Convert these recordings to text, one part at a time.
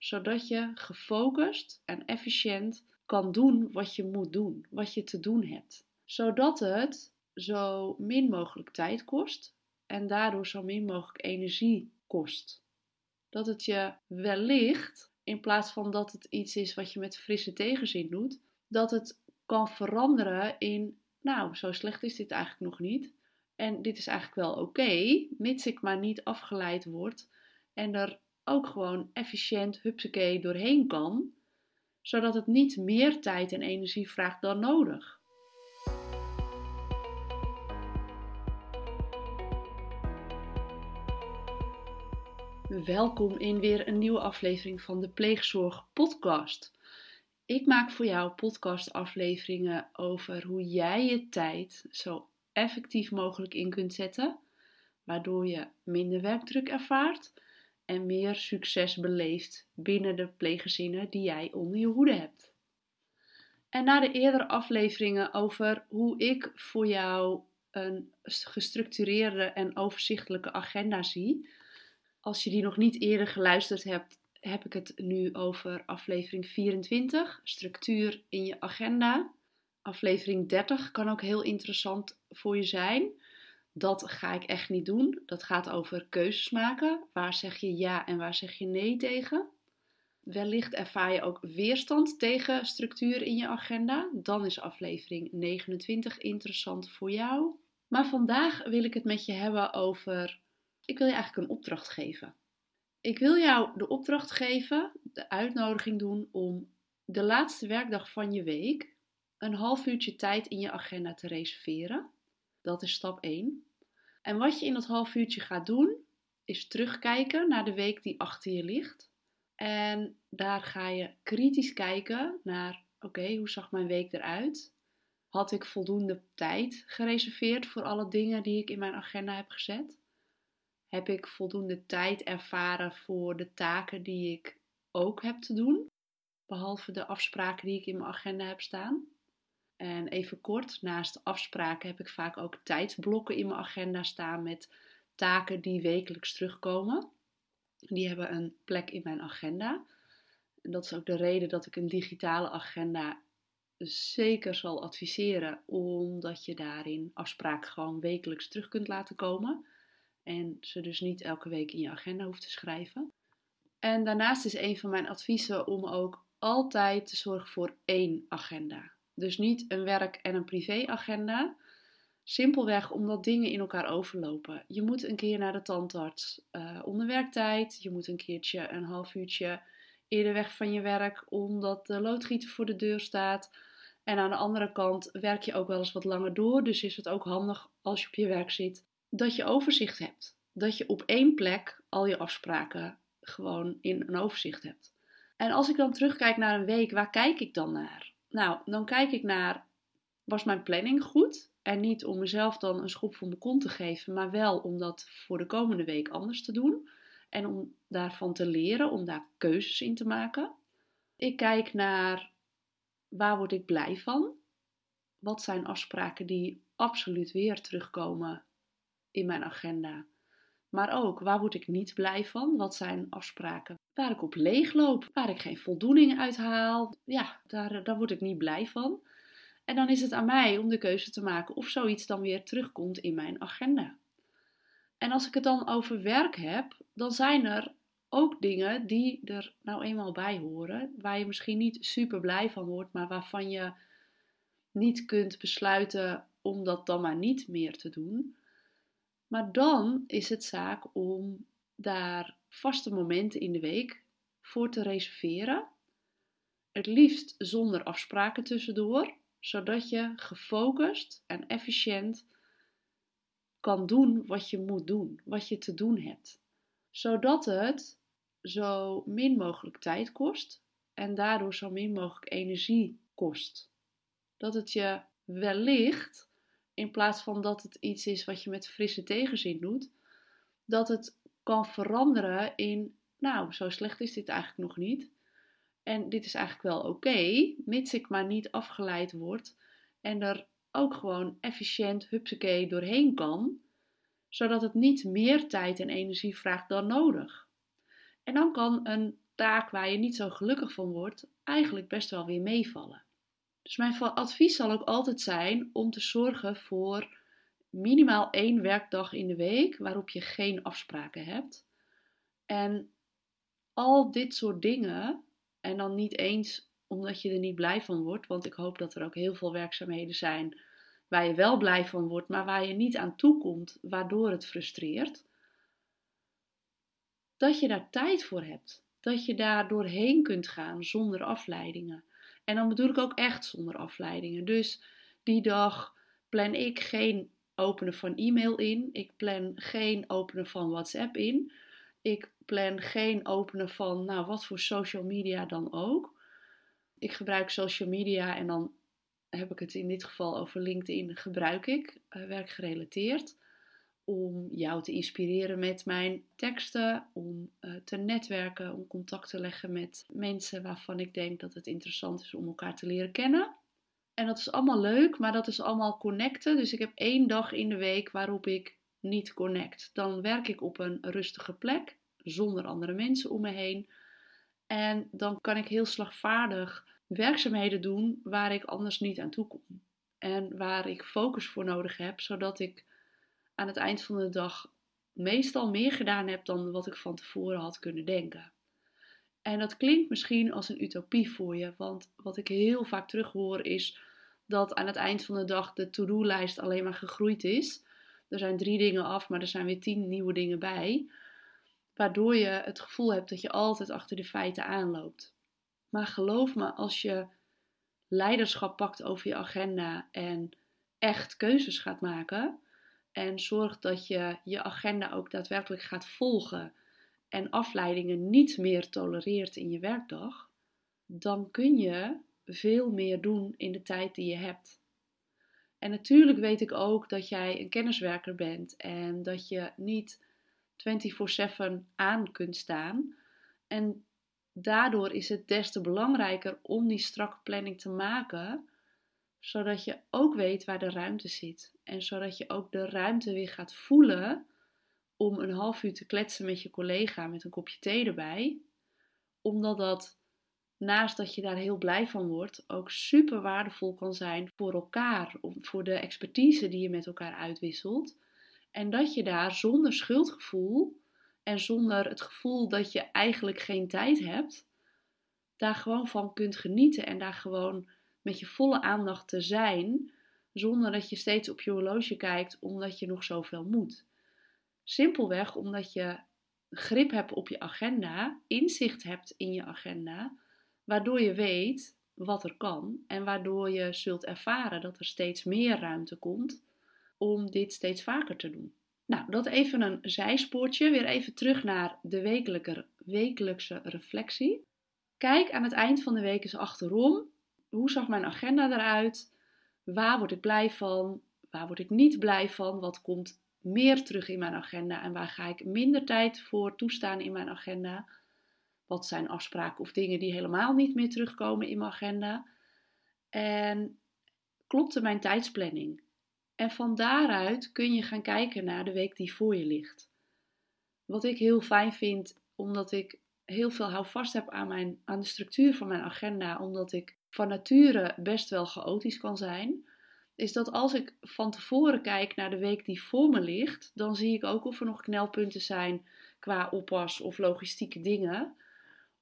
zodat je gefocust en efficiënt kan doen wat je moet doen, wat je te doen hebt. Zodat het zo min mogelijk tijd kost en daardoor zo min mogelijk energie kost. Dat het je wellicht, in plaats van dat het iets is wat je met frisse tegenzin doet, dat het kan veranderen in, nou, zo slecht is dit eigenlijk nog niet. En dit is eigenlijk wel oké, mits ik maar niet afgeleid word en er ook gewoon efficiënt hupsakee doorheen kan, zodat het niet meer tijd en energie vraagt dan nodig. Welkom in weer een nieuwe aflevering van de Pleegzorg Podcast. Ik maak voor jou podcastafleveringen over hoe jij je tijd zo effectief mogelijk in kunt zetten, waardoor je minder werkdruk ervaart en meer succes beleeft binnen de pleeggezinnen die jij onder je hoede hebt. En na de eerdere afleveringen over hoe ik voor jou een gestructureerde en overzichtelijke agenda zie. Als je die nog niet eerder geluisterd hebt, heb ik het nu over aflevering 24, structuur in je agenda. Aflevering 30 kan ook heel interessant voor je zijn. Dat ga ik echt niet doen. Dat gaat over keuzes maken. Waar zeg je ja en waar zeg je nee tegen? Wellicht ervaar je ook weerstand tegen structuur in je agenda. Dan is aflevering 29 interessant voor jou. Maar vandaag wil ik het met je hebben over. Ik wil je eigenlijk een opdracht geven. Ik wil jou de opdracht geven, de uitnodiging doen om de laatste werkdag van je week een half uurtje tijd in je agenda te reserveren. Dat is stap 1. En wat je in dat half uurtje gaat doen, is terugkijken naar de week die achter je ligt. En daar ga je kritisch kijken naar: oké, hoe zag mijn week eruit? Had ik voldoende tijd gereserveerd voor alle dingen die ik in mijn agenda heb gezet? Heb ik voldoende tijd ervaren voor de taken die ik ook heb te doen? Behalve de afspraken die ik in mijn agenda heb staan. En even kort, naast afspraken heb ik vaak ook tijdsblokken in mijn agenda staan met taken die wekelijks terugkomen. Die hebben een plek in mijn agenda. En dat is ook de reden dat ik een digitale agenda zeker zal adviseren, omdat je daarin afspraken gewoon wekelijks terug kunt laten komen. En ze dus niet elke week in je agenda hoeft te schrijven. En daarnaast is een van mijn adviezen om ook altijd te zorgen voor één agenda. Dus niet een werk- en een privéagenda. Simpelweg omdat dingen in elkaar overlopen. Je moet een keer naar de tandarts uh, onder werktijd. Je moet een keertje een half uurtje eerder weg van je werk omdat de loodgieter voor de deur staat. En aan de andere kant werk je ook wel eens wat langer door. Dus is het ook handig als je op je werk zit dat je overzicht hebt. Dat je op één plek al je afspraken gewoon in een overzicht hebt. En als ik dan terugkijk naar een week, waar kijk ik dan naar? Nou, dan kijk ik naar, was mijn planning goed? En niet om mezelf dan een schop voor mijn kont te geven, maar wel om dat voor de komende week anders te doen. En om daarvan te leren, om daar keuzes in te maken. Ik kijk naar waar word ik blij van? Wat zijn afspraken die absoluut weer terugkomen in mijn agenda? Maar ook waar word ik niet blij van? Wat zijn afspraken waar ik op leegloop, waar ik geen voldoening uit haal? Ja, daar, daar word ik niet blij van. En dan is het aan mij om de keuze te maken of zoiets dan weer terugkomt in mijn agenda. En als ik het dan over werk heb, dan zijn er ook dingen die er nou eenmaal bij horen, waar je misschien niet super blij van wordt, maar waarvan je niet kunt besluiten om dat dan maar niet meer te doen. Maar dan is het zaak om daar vaste momenten in de week voor te reserveren. Het liefst zonder afspraken tussendoor, zodat je gefocust en efficiënt kan doen wat je moet doen, wat je te doen hebt. Zodat het zo min mogelijk tijd kost en daardoor zo min mogelijk energie kost. Dat het je wellicht in plaats van dat het iets is wat je met frisse tegenzin doet, dat het kan veranderen in, nou, zo slecht is dit eigenlijk nog niet. En dit is eigenlijk wel oké, mits ik maar niet afgeleid word en er ook gewoon efficiënt hupsakee doorheen kan, zodat het niet meer tijd en energie vraagt dan nodig. En dan kan een taak waar je niet zo gelukkig van wordt, eigenlijk best wel weer meevallen. Dus mijn advies zal ook altijd zijn om te zorgen voor minimaal één werkdag in de week waarop je geen afspraken hebt. En al dit soort dingen, en dan niet eens omdat je er niet blij van wordt, want ik hoop dat er ook heel veel werkzaamheden zijn waar je wel blij van wordt, maar waar je niet aan toe komt, waardoor het frustreert. Dat je daar tijd voor hebt. Dat je daar doorheen kunt gaan zonder afleidingen. En dan bedoel ik ook echt zonder afleidingen. Dus die dag plan ik geen openen van e-mail in. Ik plan geen openen van WhatsApp in. Ik plan geen openen van, nou, wat voor social media dan ook. Ik gebruik social media en dan heb ik het in dit geval over LinkedIn, gebruik ik uh, werkgerelateerd. Om jou te inspireren met mijn teksten, om uh, te netwerken, om contact te leggen met mensen waarvan ik denk dat het interessant is om elkaar te leren kennen. En dat is allemaal leuk, maar dat is allemaal connecten. Dus ik heb één dag in de week waarop ik niet connect. Dan werk ik op een rustige plek, zonder andere mensen om me heen. En dan kan ik heel slagvaardig werkzaamheden doen waar ik anders niet aan toe kom. En waar ik focus voor nodig heb, zodat ik aan het eind van de dag meestal meer gedaan heb dan wat ik van tevoren had kunnen denken. En dat klinkt misschien als een utopie voor je, want wat ik heel vaak terughoor is dat aan het eind van de dag de to-do-lijst alleen maar gegroeid is. Er zijn drie dingen af, maar er zijn weer tien nieuwe dingen bij. Waardoor je het gevoel hebt dat je altijd achter de feiten aanloopt. Maar geloof me, als je leiderschap pakt over je agenda en echt keuzes gaat maken. En zorgt dat je je agenda ook daadwerkelijk gaat volgen. En afleidingen niet meer tolereert in je werkdag. Dan kun je veel meer doen in de tijd die je hebt. En natuurlijk weet ik ook dat jij een kenniswerker bent en dat je niet 24/7 aan kunt staan. En daardoor is het des te belangrijker om die strakke planning te maken, zodat je ook weet waar de ruimte zit. En zodat je ook de ruimte weer gaat voelen om een half uur te kletsen met je collega met een kopje thee erbij. Omdat dat, naast dat je daar heel blij van wordt, ook super waardevol kan zijn voor elkaar, voor de expertise die je met elkaar uitwisselt. En dat je daar zonder schuldgevoel en zonder het gevoel dat je eigenlijk geen tijd hebt, daar gewoon van kunt genieten en daar gewoon met je volle aandacht te zijn, zonder dat je steeds op je horloge kijkt omdat je nog zoveel moet. Simpelweg omdat je grip hebt op je agenda, inzicht hebt in je agenda, waardoor je weet wat er kan en waardoor je zult ervaren dat er steeds meer ruimte komt om dit steeds vaker te doen. Nou, dat even een zijspoortje. Weer even terug naar de wekelijke, wekelijkse reflectie. Kijk aan het eind van de week eens achterom. Hoe zag mijn agenda eruit? Waar word ik blij van? Waar word ik niet blij van? Wat komt meer terug in mijn agenda? En waar ga ik minder tijd voor toestaan in mijn agenda? Wat zijn afspraken of dingen die helemaal niet meer terugkomen in mijn agenda? En klopte mijn tijdsplanning? En van daaruit kun je gaan kijken naar de week die voor je ligt. Wat ik heel fijn vind, omdat ik heel veel houvast heb aan, mijn, aan de structuur van mijn agenda, omdat ik van nature best wel chaotisch kan zijn, is dat als ik van tevoren kijk naar de week die voor me ligt, dan zie ik ook of er nog knelpunten zijn qua oppas of logistieke dingen,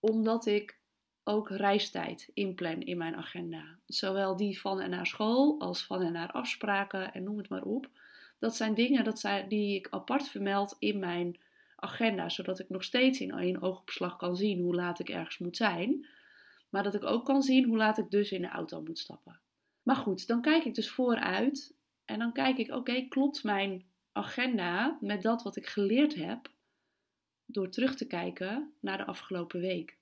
omdat ik ook reistijd inplan in mijn agenda. Zowel die van en naar school als van en naar afspraken en noem het maar op. Dat zijn dingen dat zijn, die ik apart vermeld in mijn agenda, zodat ik nog steeds in één oogopslag kan zien hoe laat ik ergens moet zijn. Maar dat ik ook kan zien hoe laat ik dus in de auto moet stappen. Maar goed, dan kijk ik dus vooruit en dan kijk ik, oké, klopt mijn agenda met dat wat ik geleerd heb door terug te kijken naar de afgelopen week.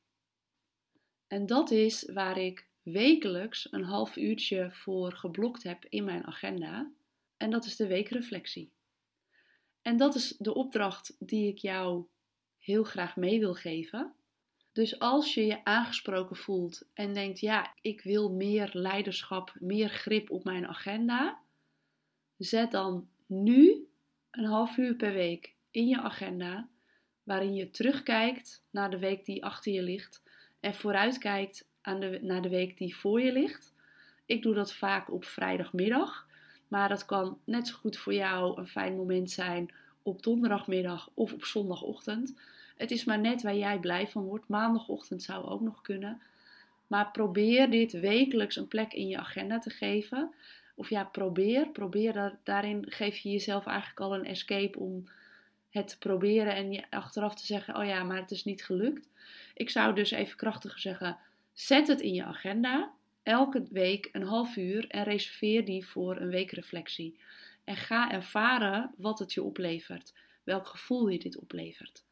En dat is waar ik wekelijks een half uurtje voor geblokt heb in mijn agenda. En dat is de weekreflectie. En dat is de opdracht die ik jou heel graag mee wil geven. Dus als je je aangesproken voelt en denkt: ja, ik wil meer leiderschap, meer grip op mijn agenda, zet dan nu een half uur per week in je agenda waarin je terugkijkt naar de week die achter je ligt en vooruitkijkt aan de, naar de week die voor je ligt. Ik doe dat vaak op vrijdagmiddag, maar dat kan net zo goed voor jou een fijn moment zijn op donderdagmiddag of op zondagochtend. Het is maar net waar jij blij van wordt. Maandagochtend zou ook nog kunnen. Maar probeer dit wekelijks een plek in je agenda te geven. Of ja, probeer. Probeer daarin geef je jezelf eigenlijk al een escape om het te proberen en je achteraf te zeggen: Oh ja, maar het is niet gelukt. Ik zou dus even krachtiger zeggen: zet het in je agenda. Elke week een half uur en reserveer die voor een weekreflectie. En ga ervaren wat het je oplevert. Welk gevoel je dit oplevert.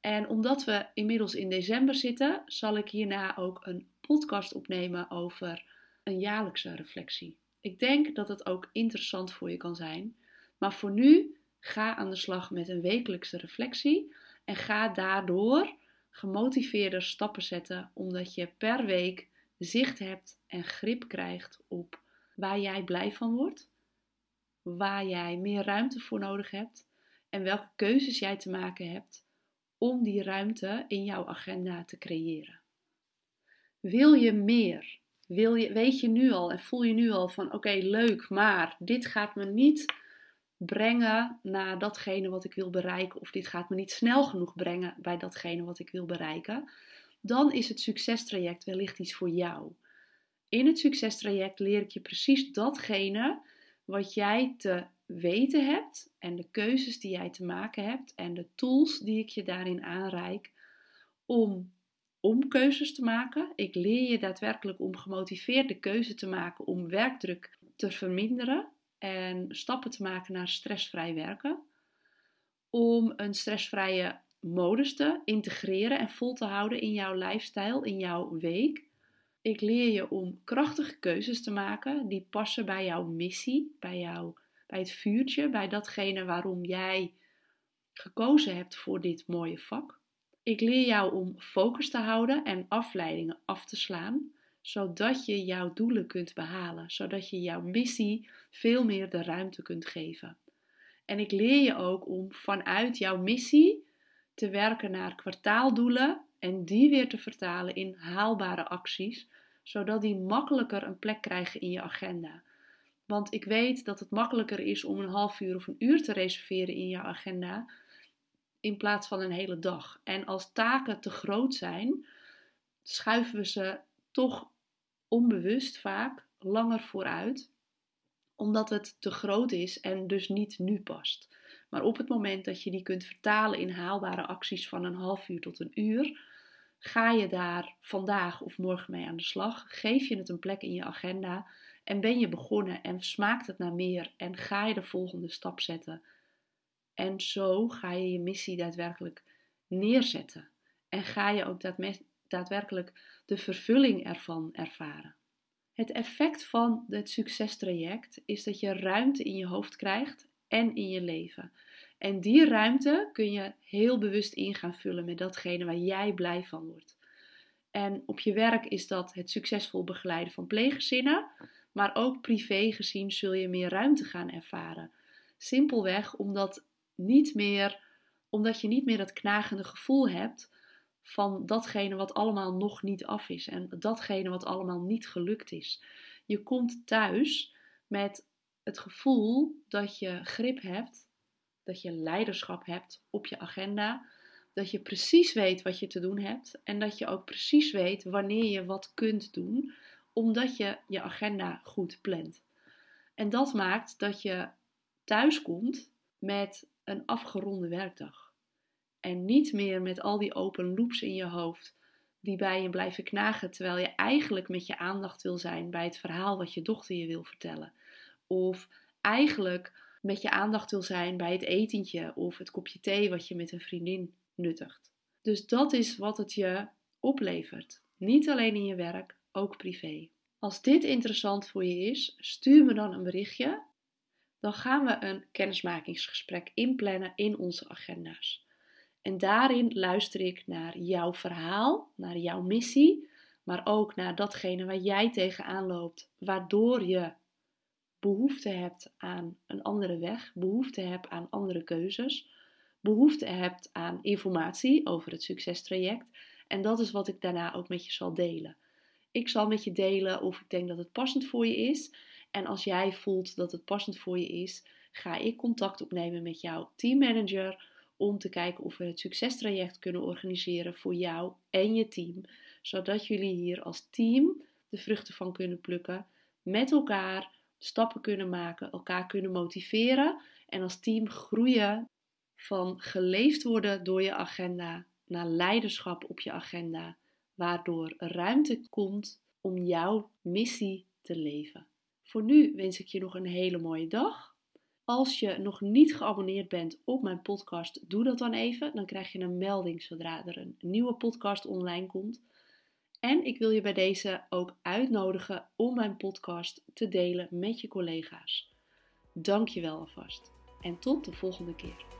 En omdat we inmiddels in december zitten, zal ik hierna ook een podcast opnemen over een jaarlijkse reflectie. Ik denk dat het ook interessant voor je kan zijn. Maar voor nu ga aan de slag met een wekelijkse reflectie en ga daardoor gemotiveerder stappen zetten, omdat je per week zicht hebt en grip krijgt op waar jij blij van wordt, waar jij meer ruimte voor nodig hebt en welke keuzes jij te maken hebt om die ruimte in jouw agenda te creëren. Wil je meer? Wil je, weet je nu al en voel je nu al van oké, leuk, maar dit gaat me niet brengen naar datgene wat ik wil bereiken, of dit gaat me niet snel genoeg brengen bij datgene wat ik wil bereiken, dan is het succestraject wellicht iets voor jou. In het succestraject leer ik je precies datgene wat jij te weten hebt en de keuzes die jij te maken hebt en de tools die ik je daarin aanreik om, om keuzes te maken. Ik leer je daadwerkelijk om gemotiveerd de keuze te maken om werkdruk te verminderen en stappen te maken naar stressvrij werken. Om een stressvrije modus te integreren en vol te houden in jouw lifestyle, in jouw week. Ik leer je om krachtige keuzes te maken die passen bij jouw missie, bij, jou, bij het vuurtje, bij datgene waarom jij gekozen hebt voor dit mooie vak. Ik leer jou om focus te houden en afleidingen af te slaan zodat je jouw doelen kunt behalen, zodat je jouw missie veel meer de ruimte kunt geven. En ik leer je ook om vanuit jouw missie te werken naar kwartaaldoelen en die weer te vertalen in haalbare acties, zodat die makkelijker een plek krijgen in je agenda. Want ik weet dat het makkelijker is om een half uur of een uur te reserveren in jouw agenda in plaats van een hele dag. En als taken te groot zijn, schuiven we ze toch onbewust vaak langer vooruit, omdat het te groot is en dus niet nu past. Maar op het moment dat je die kunt vertalen in haalbare acties van een half uur tot een uur, ga je daar vandaag of morgen mee aan de slag. Geef je het een plek in je agenda en ben je begonnen en smaakt het naar meer en ga je de volgende stap zetten. En zo ga je je missie daadwerkelijk neerzetten. En ga je ook daadwerkelijk de vervulling ervan ervaren. Het effect van het succestraject is dat je ruimte in je hoofd krijgt en in je leven. En die ruimte kun je heel bewust in gaan vullen met datgene waar jij blij van wordt. En op je werk is dat het succesvol begeleiden van pleeggezinnen, maar ook privé gezien zul je meer ruimte gaan ervaren. Simpelweg omdat, niet meer, omdat je niet meer dat knagende gevoel hebt van datgene wat allemaal nog niet af is en datgene wat allemaal niet gelukt is. Je komt thuis met het gevoel dat je grip hebt, dat je leiderschap hebt op je agenda, dat je precies weet wat je te doen hebt en dat je ook precies weet wanneer je wat kunt doen, omdat je je agenda goed plant. En dat maakt dat je thuis komt met een afgeronde werkdag. En niet meer met al die open loops in je hoofd die bij je blijven knagen terwijl je eigenlijk met je aandacht wil zijn bij het verhaal wat je dochter je wil vertellen. Of eigenlijk met je aandacht wil zijn bij het etentje of het kopje thee wat je met een vriendin nuttigt. Dus dat is wat het je oplevert. Niet alleen in je werk, ook privé. Als dit interessant voor je is, stuur me dan een berichtje. Dan gaan we een kennismakingsgesprek inplannen in onze agenda's. En daarin luister ik naar jouw verhaal, naar jouw missie, maar ook naar datgene waar jij tegenaan loopt, waardoor je behoefte hebt aan een andere weg, behoefte hebt aan andere keuzes, behoefte hebt aan informatie over het succestraject. En dat is wat ik daarna ook met je zal delen. Ik zal met je delen of ik denk dat het passend voor je is. En als jij voelt dat het passend voor je is, ga ik contact opnemen met jouw teammanager om te kijken of we het succestraject kunnen organiseren voor jou en je team, zodat jullie hier als team de vruchten van kunnen plukken, met elkaar stappen kunnen maken, elkaar kunnen motiveren en als team groeien van geleefd worden door je agenda naar leiderschap op je agenda, waardoor ruimte komt om jouw missie te leven. Voor nu wens ik je nog een hele mooie dag. Als je nog niet geabonneerd bent op mijn podcast, doe dat dan even. Dan krijg je een melding zodra er een nieuwe podcast online komt. En ik wil je bij deze ook uitnodigen om mijn podcast te delen met je collega's. Dank je wel alvast en tot de volgende keer.